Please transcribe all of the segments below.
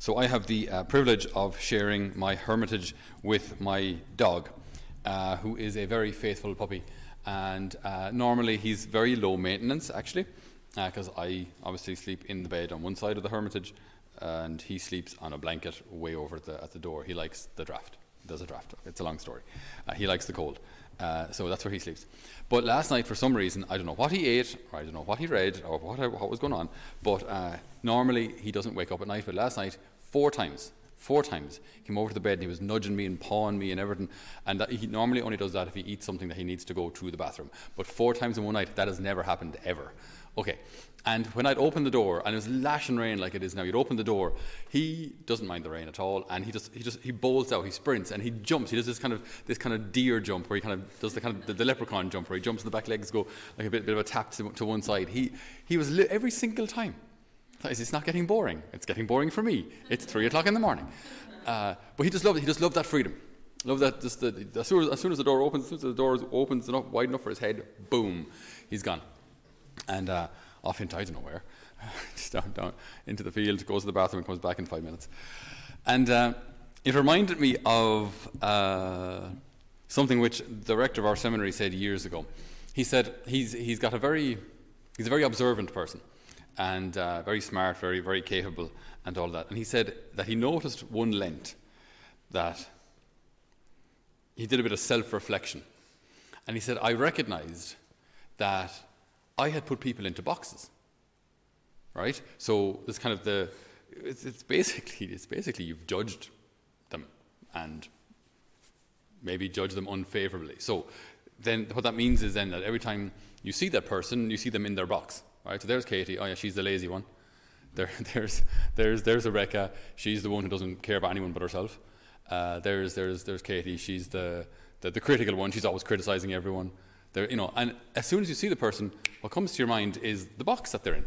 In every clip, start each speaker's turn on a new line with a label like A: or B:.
A: So I have the uh, privilege of sharing my hermitage with my dog, uh, who is a very faithful puppy. And uh, normally he's very low maintenance, actually, because uh, I obviously sleep in the bed on one side of the hermitage, and he sleeps on a blanket way over at the, at the door. He likes the draft. Does a draft. It's a long story. Uh, he likes the cold. Uh, so that's where he sleeps. But last night, for some reason, I don't know what he ate, or I don't know what he read, or what, what was going on, but uh, normally he doesn't wake up at night. But last night, four times, four times, he came over to the bed and he was nudging me and pawing me and everything. And he normally only does that if he eats something that he needs to go to the bathroom. But four times in one night, that has never happened ever. Okay. And when I'd open the door, and it was lashing rain like it is now, you'd open the door, he doesn't mind the rain at all, and he just he just he bolts out, he sprints, and he jumps. He does this kind of this kind of deer jump where he kind of does the kind of the, the leprechaun jump where he jumps, and the back legs go like a bit, bit of a tap to, to one side. He he was li- every single time. It's not getting boring. It's getting boring for me. It's three o'clock in the morning. Uh, but he just loved it. He just loved that freedom. Love that. Just the, as, soon as, as, soon as, the door opens, as soon as the door opens enough, wide enough for his head, boom, he's gone. And uh, off into I don't know where, just down, down into the field, goes to the bathroom, and comes back in five minutes. And uh, it reminded me of uh, something which the rector of our seminary said years ago. He said he's, he's got a very, he's a very observant person and uh, very smart, very, very capable, and all that. And he said that he noticed one Lent that he did a bit of self reflection. And he said, I recognized that I had put people into boxes. Right? So this kind of the it's, it's basically it's basically you've judged them and maybe judge them unfavorably. So then what that means is then that every time you see that person, you see them in their box. Right? So there's Katie. Oh yeah, she's the lazy one. There, there's there's there's Rebecca. She's the one who doesn't care about anyone but herself. Uh, there's there's there's Katie. She's the, the the critical one. She's always criticizing everyone. There, you know, and as soon as you see the person, what comes to your mind is the box that they're in.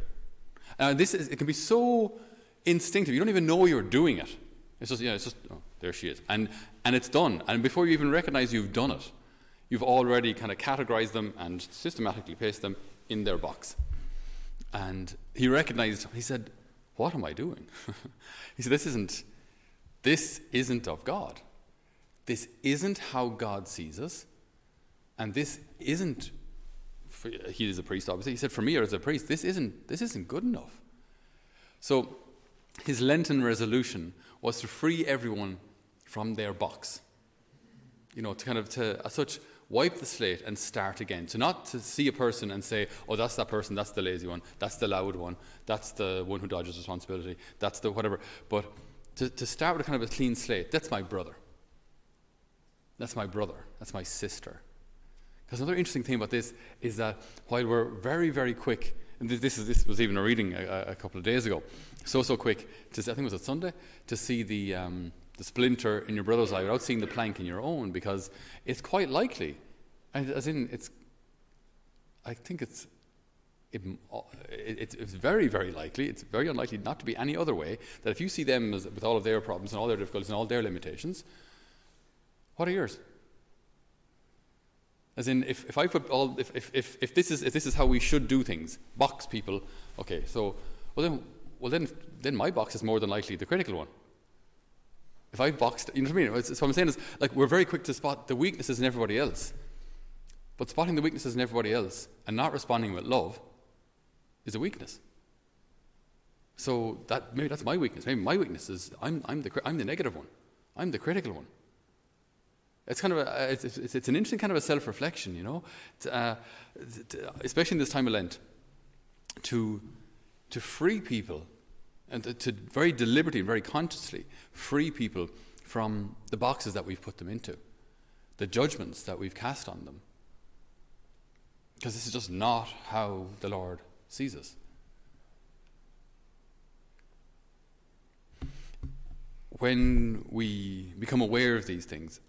A: Uh, this is, it can be so instinctive. You don't even know you're doing it. It's just, yeah, it's just, oh, there she is. And, and it's done. And before you even recognize you've done it, you've already kind of categorized them and systematically placed them in their box. And he recognized, he said, What am I doing? he said, This isn't, this isn't of God. This isn't how God sees us. And this isn't, for, he is a priest obviously, he said, for me as a priest, this isn't, this isn't good enough. So his Lenten resolution was to free everyone from their box. You know, to kind of, to, as such, wipe the slate and start again. So not to see a person and say, oh, that's that person, that's the lazy one, that's the loud one, that's the one who dodges responsibility, that's the whatever. But to, to start with a kind of a clean slate, that's my brother. That's my brother. That's my sister. Because another interesting thing about this is that while we're very, very quick, and this, is, this was even a reading a, a, couple of days ago, so, so quick, to, I think it was a Sunday, to see the, um, the splinter in your brother's eye without seeing the plank in your own, because it's quite likely, and as in, it's, I think it's, it, it, it's very, very likely, it's very unlikely not to be any other way, that if you see them as, with all of their problems and all their difficulties and all their limitations, what are yours? As in, if, if I put all, if, if, if, if, this is, if this is how we should do things, box people, okay, so, well then, well then, then my box is more than likely the critical one. If I've boxed, you know what I mean? It's, so what I'm saying is, like, we're very quick to spot the weaknesses in everybody else. But spotting the weaknesses in everybody else and not responding with love is a weakness. So that, maybe that's my weakness. Maybe my weakness is I'm, I'm, the, I'm the negative one. I'm the critical one. It's kind of a, it's, it's, it's, an interesting kind of a self-reflection, you know, uh, especially in this time of Lent, to to free people and to, to very deliberately and very consciously free people from the boxes that we've put them into, the judgments that we've cast on them, because this is just not how the Lord sees us. When we become aware of these things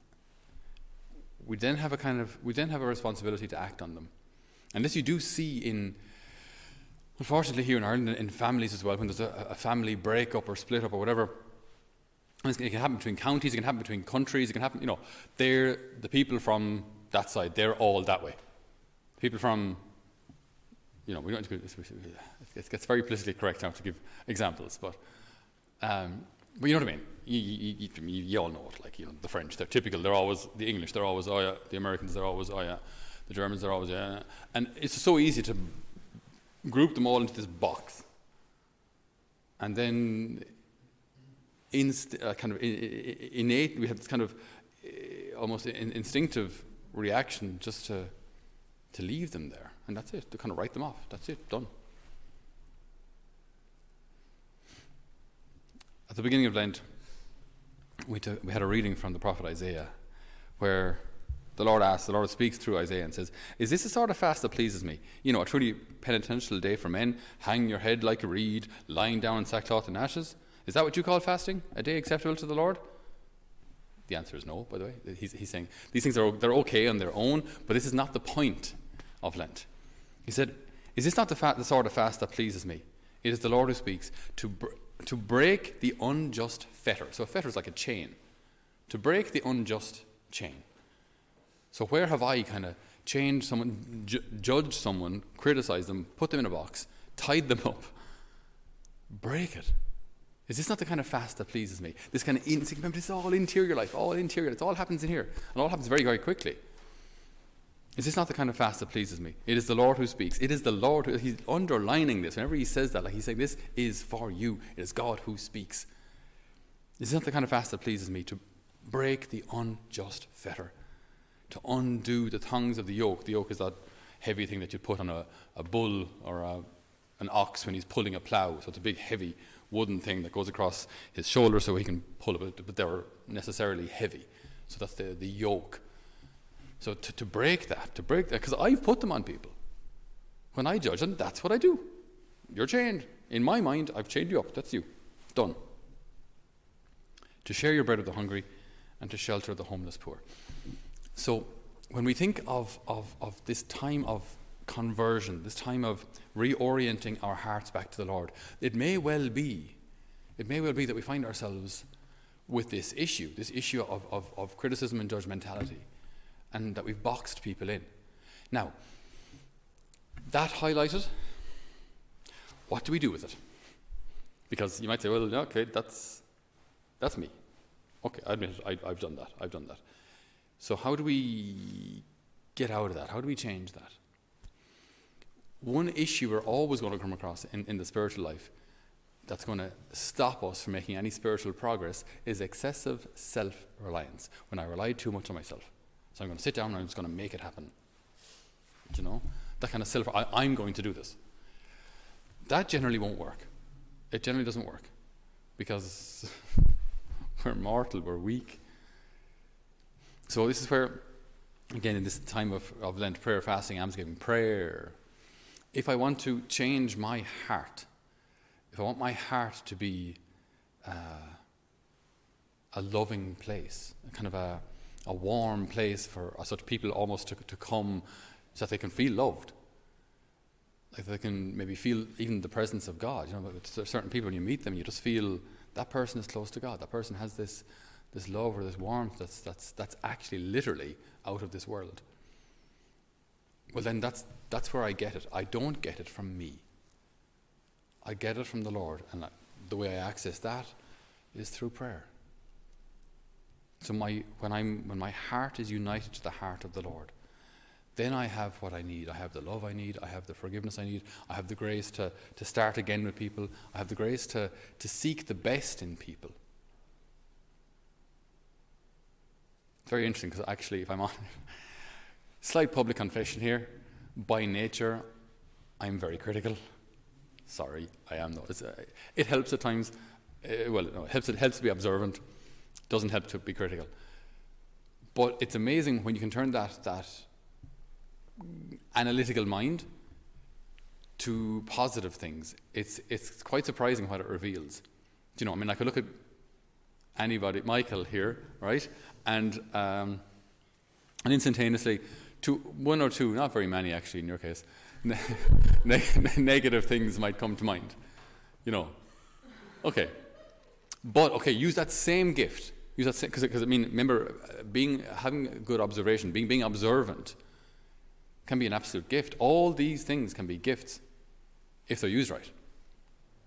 A: we then have a kind of we then have a responsibility to act on them. And this you do see in unfortunately here in Ireland in families as well, when there's a, a family breakup or split up or whatever. it can happen between counties, it can happen between countries, it can happen, you know, they're the people from that side, they're all that way. People from you know, we don't it gets very politically correct now to give examples, but um, but you know what I mean. You, you, you, you, all know it, like you know the French. They're typical. They're always the English. They're always oh yeah. The Americans. They're always oh yeah. The Germans. They're always yeah. And it's so easy to group them all into this box, and then inst- uh, kind of innate. We have this kind of uh, almost in- instinctive reaction just to to leave them there, and that's it. To kind of write them off. That's it. Done. At the beginning of Lent, we, took, we had a reading from the prophet Isaiah where the Lord asks, the Lord speaks through Isaiah and says, Is this the sort of fast that pleases me? You know, a truly penitential day for men, hang your head like a reed, lying down in sackcloth and ashes? Is that what you call fasting? A day acceptable to the Lord? The answer is no, by the way. He's, he's saying these things are they're okay on their own, but this is not the point of Lent. He said, Is this not the, fa- the sort of fast that pleases me? It is the Lord who speaks to, br- to break the unjust fetter. So a fetter is like a chain. To break the unjust chain. So where have I kind of changed someone, ju- judged someone, criticized them, put them in a box, tied them up? Break it. Is this not the kind of fast that pleases me? This kind of in, remember, this is all interior life, all interior. It all happens in here, and all happens very, very quickly. Is this not the kind of fast that pleases me? It is the Lord who speaks. It is the Lord who, he's underlining this. Whenever he says that, like he's saying, this is for you. It is God who speaks. Is this not the kind of fast that pleases me? To break the unjust fetter, to undo the thongs of the yoke. The yoke is that heavy thing that you put on a, a bull or a, an ox when he's pulling a plough. So it's a big, heavy wooden thing that goes across his shoulder so he can pull it, but they're necessarily heavy. So that's the, the yoke so to, to break that, to break that, because I've put them on people. When I judge them, that's what I do. You're chained. In my mind, I've chained you up. That's you. Done. To share your bread with the hungry and to shelter the homeless poor. So when we think of, of, of this time of conversion, this time of reorienting our hearts back to the Lord, it may well be, it may well be that we find ourselves with this issue, this issue of, of, of criticism and judgmentality and that we've boxed people in. Now, that highlighted, what do we do with it? Because you might say, well, okay, that's, that's me. Okay, I admit it, I, I've done that, I've done that. So, how do we get out of that? How do we change that? One issue we're always going to come across in, in the spiritual life that's going to stop us from making any spiritual progress is excessive self reliance. When I rely too much on myself. So I'm going to sit down and I'm just going to make it happen. Do you know? That kind of self, I, I'm going to do this. That generally won't work. It generally doesn't work because we're mortal, we're weak. So this is where, again, in this time of, of Lent prayer, fasting, almsgiving, prayer, if I want to change my heart, if I want my heart to be uh, a loving place, a kind of a a warm place for uh, such people almost to, to come so that they can feel loved. Like they can maybe feel even the presence of God. You know, certain people, when you meet them, you just feel that person is close to God. That person has this, this love or this warmth that's, that's, that's actually literally out of this world. Well, then that's, that's where I get it. I don't get it from me. I get it from the Lord. And I, the way I access that is through prayer. So my, when, I'm, when my heart is united to the heart of the Lord, then I have what I need. I have the love I need. I have the forgiveness I need. I have the grace to, to start again with people. I have the grace to, to seek the best in people. Very interesting because actually, if I'm on, slight public confession here, by nature, I'm very critical. Sorry, I am though. Uh, it helps at times. Uh, well, no, it helps. It helps to be observant doesn't help to be critical. But it's amazing when you can turn that, that analytical mind to positive things. It's, it's quite surprising what it reveals. Do you know, I mean, I could look at anybody, Michael here, right? And, um, and instantaneously, to one or two, not very many actually in your case, ne- negative things might come to mind. You know, okay. But, okay, use that same gift Use that because I mean, remember, uh, being having good observation, being being observant, can be an absolute gift. All these things can be gifts if they're used right.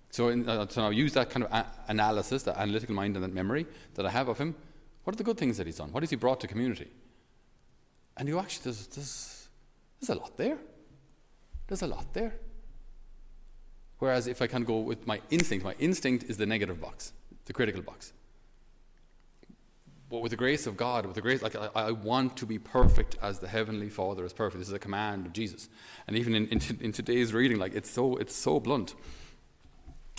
A: So, in, uh, so now use that kind of a- analysis, that analytical mind and that memory that I have of him. What are the good things that he's done? What has he brought to community? And you actually, there's, there's, there's a lot there. There's a lot there. Whereas if I can go with my instinct, my instinct is the negative box, the critical box. But with the grace of God, with the grace, like I, I want to be perfect as the heavenly Father is perfect. This is a command of Jesus, and even in, in, in today's reading, like it's so it's so blunt.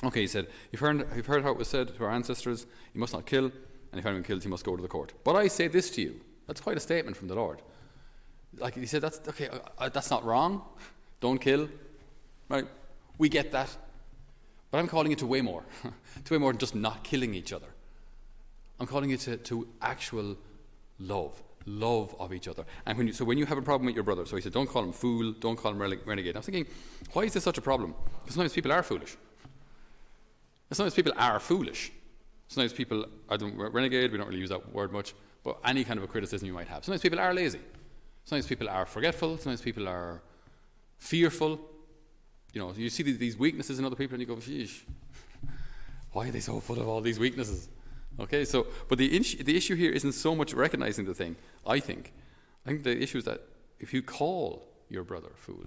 A: Okay, he said, you've heard, you've heard how it was said to our ancestors, you must not kill, and if anyone kills, he must go to the court. But I say this to you. That's quite a statement from the Lord. Like he said, that's okay. Uh, that's not wrong. Don't kill, right? We get that. But I'm calling it to way more, to way more than just not killing each other. I'm calling it to, to actual love, love of each other. And when you, so when you have a problem with your brother, so he said, don't call him fool, don't call him renegade. I'm thinking, why is this such a problem? Because sometimes people are foolish. sometimes people are foolish. Sometimes people are renegade, we don't really use that word much, but any kind of a criticism you might have. Sometimes people are lazy. Sometimes people are forgetful. Sometimes people are fearful. You know, you see these weaknesses in other people and you go, sheesh, why are they so full of all these weaknesses? Okay, so, but the, the issue here isn't so much recognizing the thing, I think. I think the issue is that if you call your brother a fool,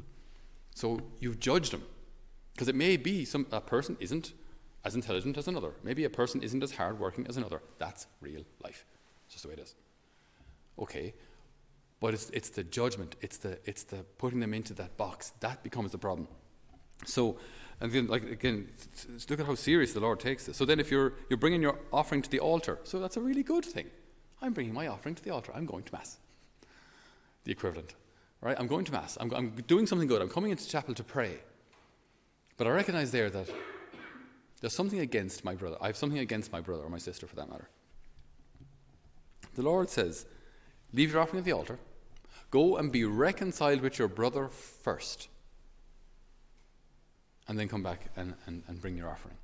A: so you've judged him. Because it may be some, a person isn't as intelligent as another. Maybe a person isn't as hardworking as another. That's real life. It's just the way it is. Okay, but it's, it's the judgment, it's the, it's the putting them into that box. That becomes the problem. So, and then, like again, look at how serious the Lord takes this. So then, if you're you're bringing your offering to the altar, so that's a really good thing. I'm bringing my offering to the altar. I'm going to mass. The equivalent, right? I'm going to mass. I'm, I'm doing something good. I'm coming into chapel to pray. But I recognize there that there's something against my brother. I have something against my brother or my sister, for that matter. The Lord says, "Leave your offering at the altar. Go and be reconciled with your brother first and then come back and, and, and bring your offering.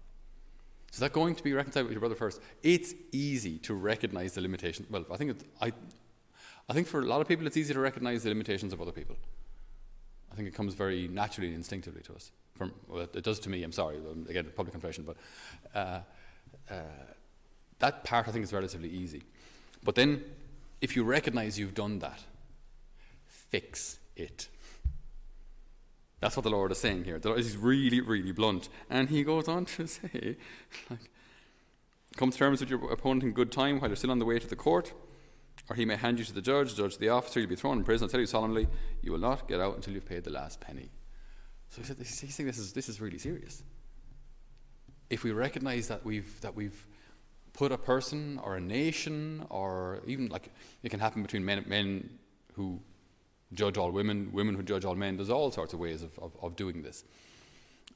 A: So that going to be reconciled with your brother first. It's easy to recognize the limitations. Well, I think it, I, I think for a lot of people, it's easy to recognize the limitations of other people. I think it comes very naturally, and instinctively to us. From, well, it, does to me. I'm sorry. Again, public confession, but uh, uh, that part I think is relatively easy. But then, if you recognize you've done that, fix it. That's what the Lord is saying here. Lord is really, really blunt. And he goes on to say, like, come to terms with your opponent in good time while you're still on the way to the court, or he may hand you to the judge, judge the officer, you'll be thrown in prison. I tell you solemnly, you will not get out until you've paid the last penny. So he said, he's saying this is, this is really serious. If we recognize that we've, that we've put a person or a nation, or even like it can happen between men, men who judge all women, women who judge all men. There's all sorts of ways of, of, of doing this.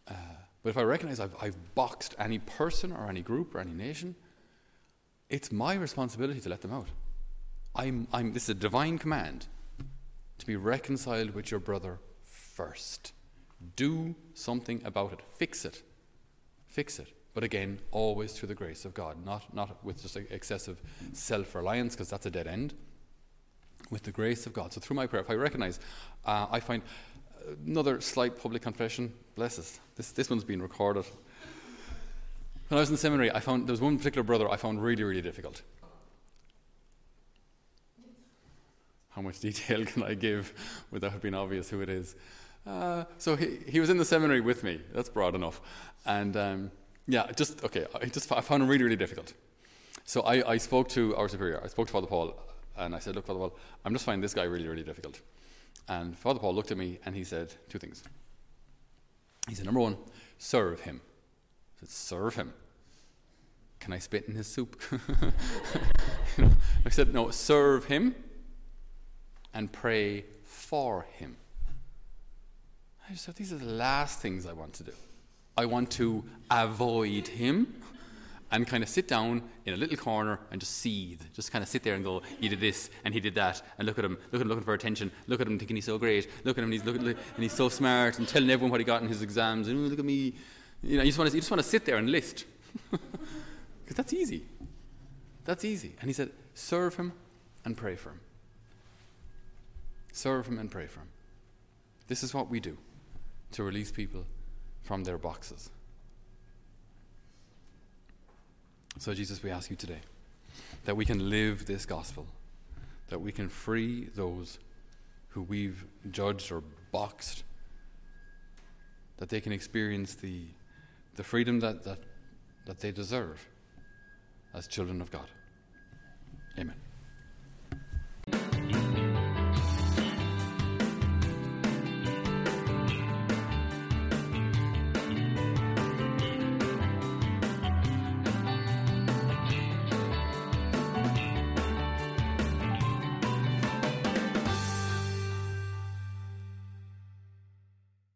A: Uh, but if I recognize I've, I've boxed any person or any group or any nation, it's my responsibility to let them out. I'm, I'm, this is a divine command to be reconciled with your brother first. Do something about it. Fix it. Fix it. But again, always through the grace of God, not, not with just excessive self reliance, because that's a dead end with the grace of God. So through my prayer, if I recognize, uh, I find another slight public confession. Bless us. This, this one's been recorded. When I was in seminary, I found there was one particular brother I found really, really difficult. How much detail can I give without being obvious who it is? Uh, so he, he was in the seminary with me. That's broad enough. And um, yeah, just, okay, I just I found him really, really difficult. So I, I spoke to our superior, I spoke to Father Paul and I said, Look, Father Paul, I'm just finding this guy really, really difficult. And Father Paul looked at me and he said two things. He said, Number one, serve him. I said, Serve him. Can I spit in his soup? I said, No, serve him and pray for him. I said, These are the last things I want to do. I want to avoid him and kind of sit down in a little corner and just seethe. Just kind of sit there and go, he did this and he did that, and look at him, look at him looking for attention, look at him thinking he's so great, look at him, he's and he's so smart, and telling everyone what he got in his exams, and look at me. You know, you just want to, you just want to sit there and list. Because that's easy. That's easy. And he said, serve him and pray for him. Serve him and pray for him. This is what we do to release people from their boxes. So, Jesus, we ask you today that we can live this gospel, that we can free those who we've judged or boxed, that they can experience the, the freedom that, that, that they deserve as children of God. Amen.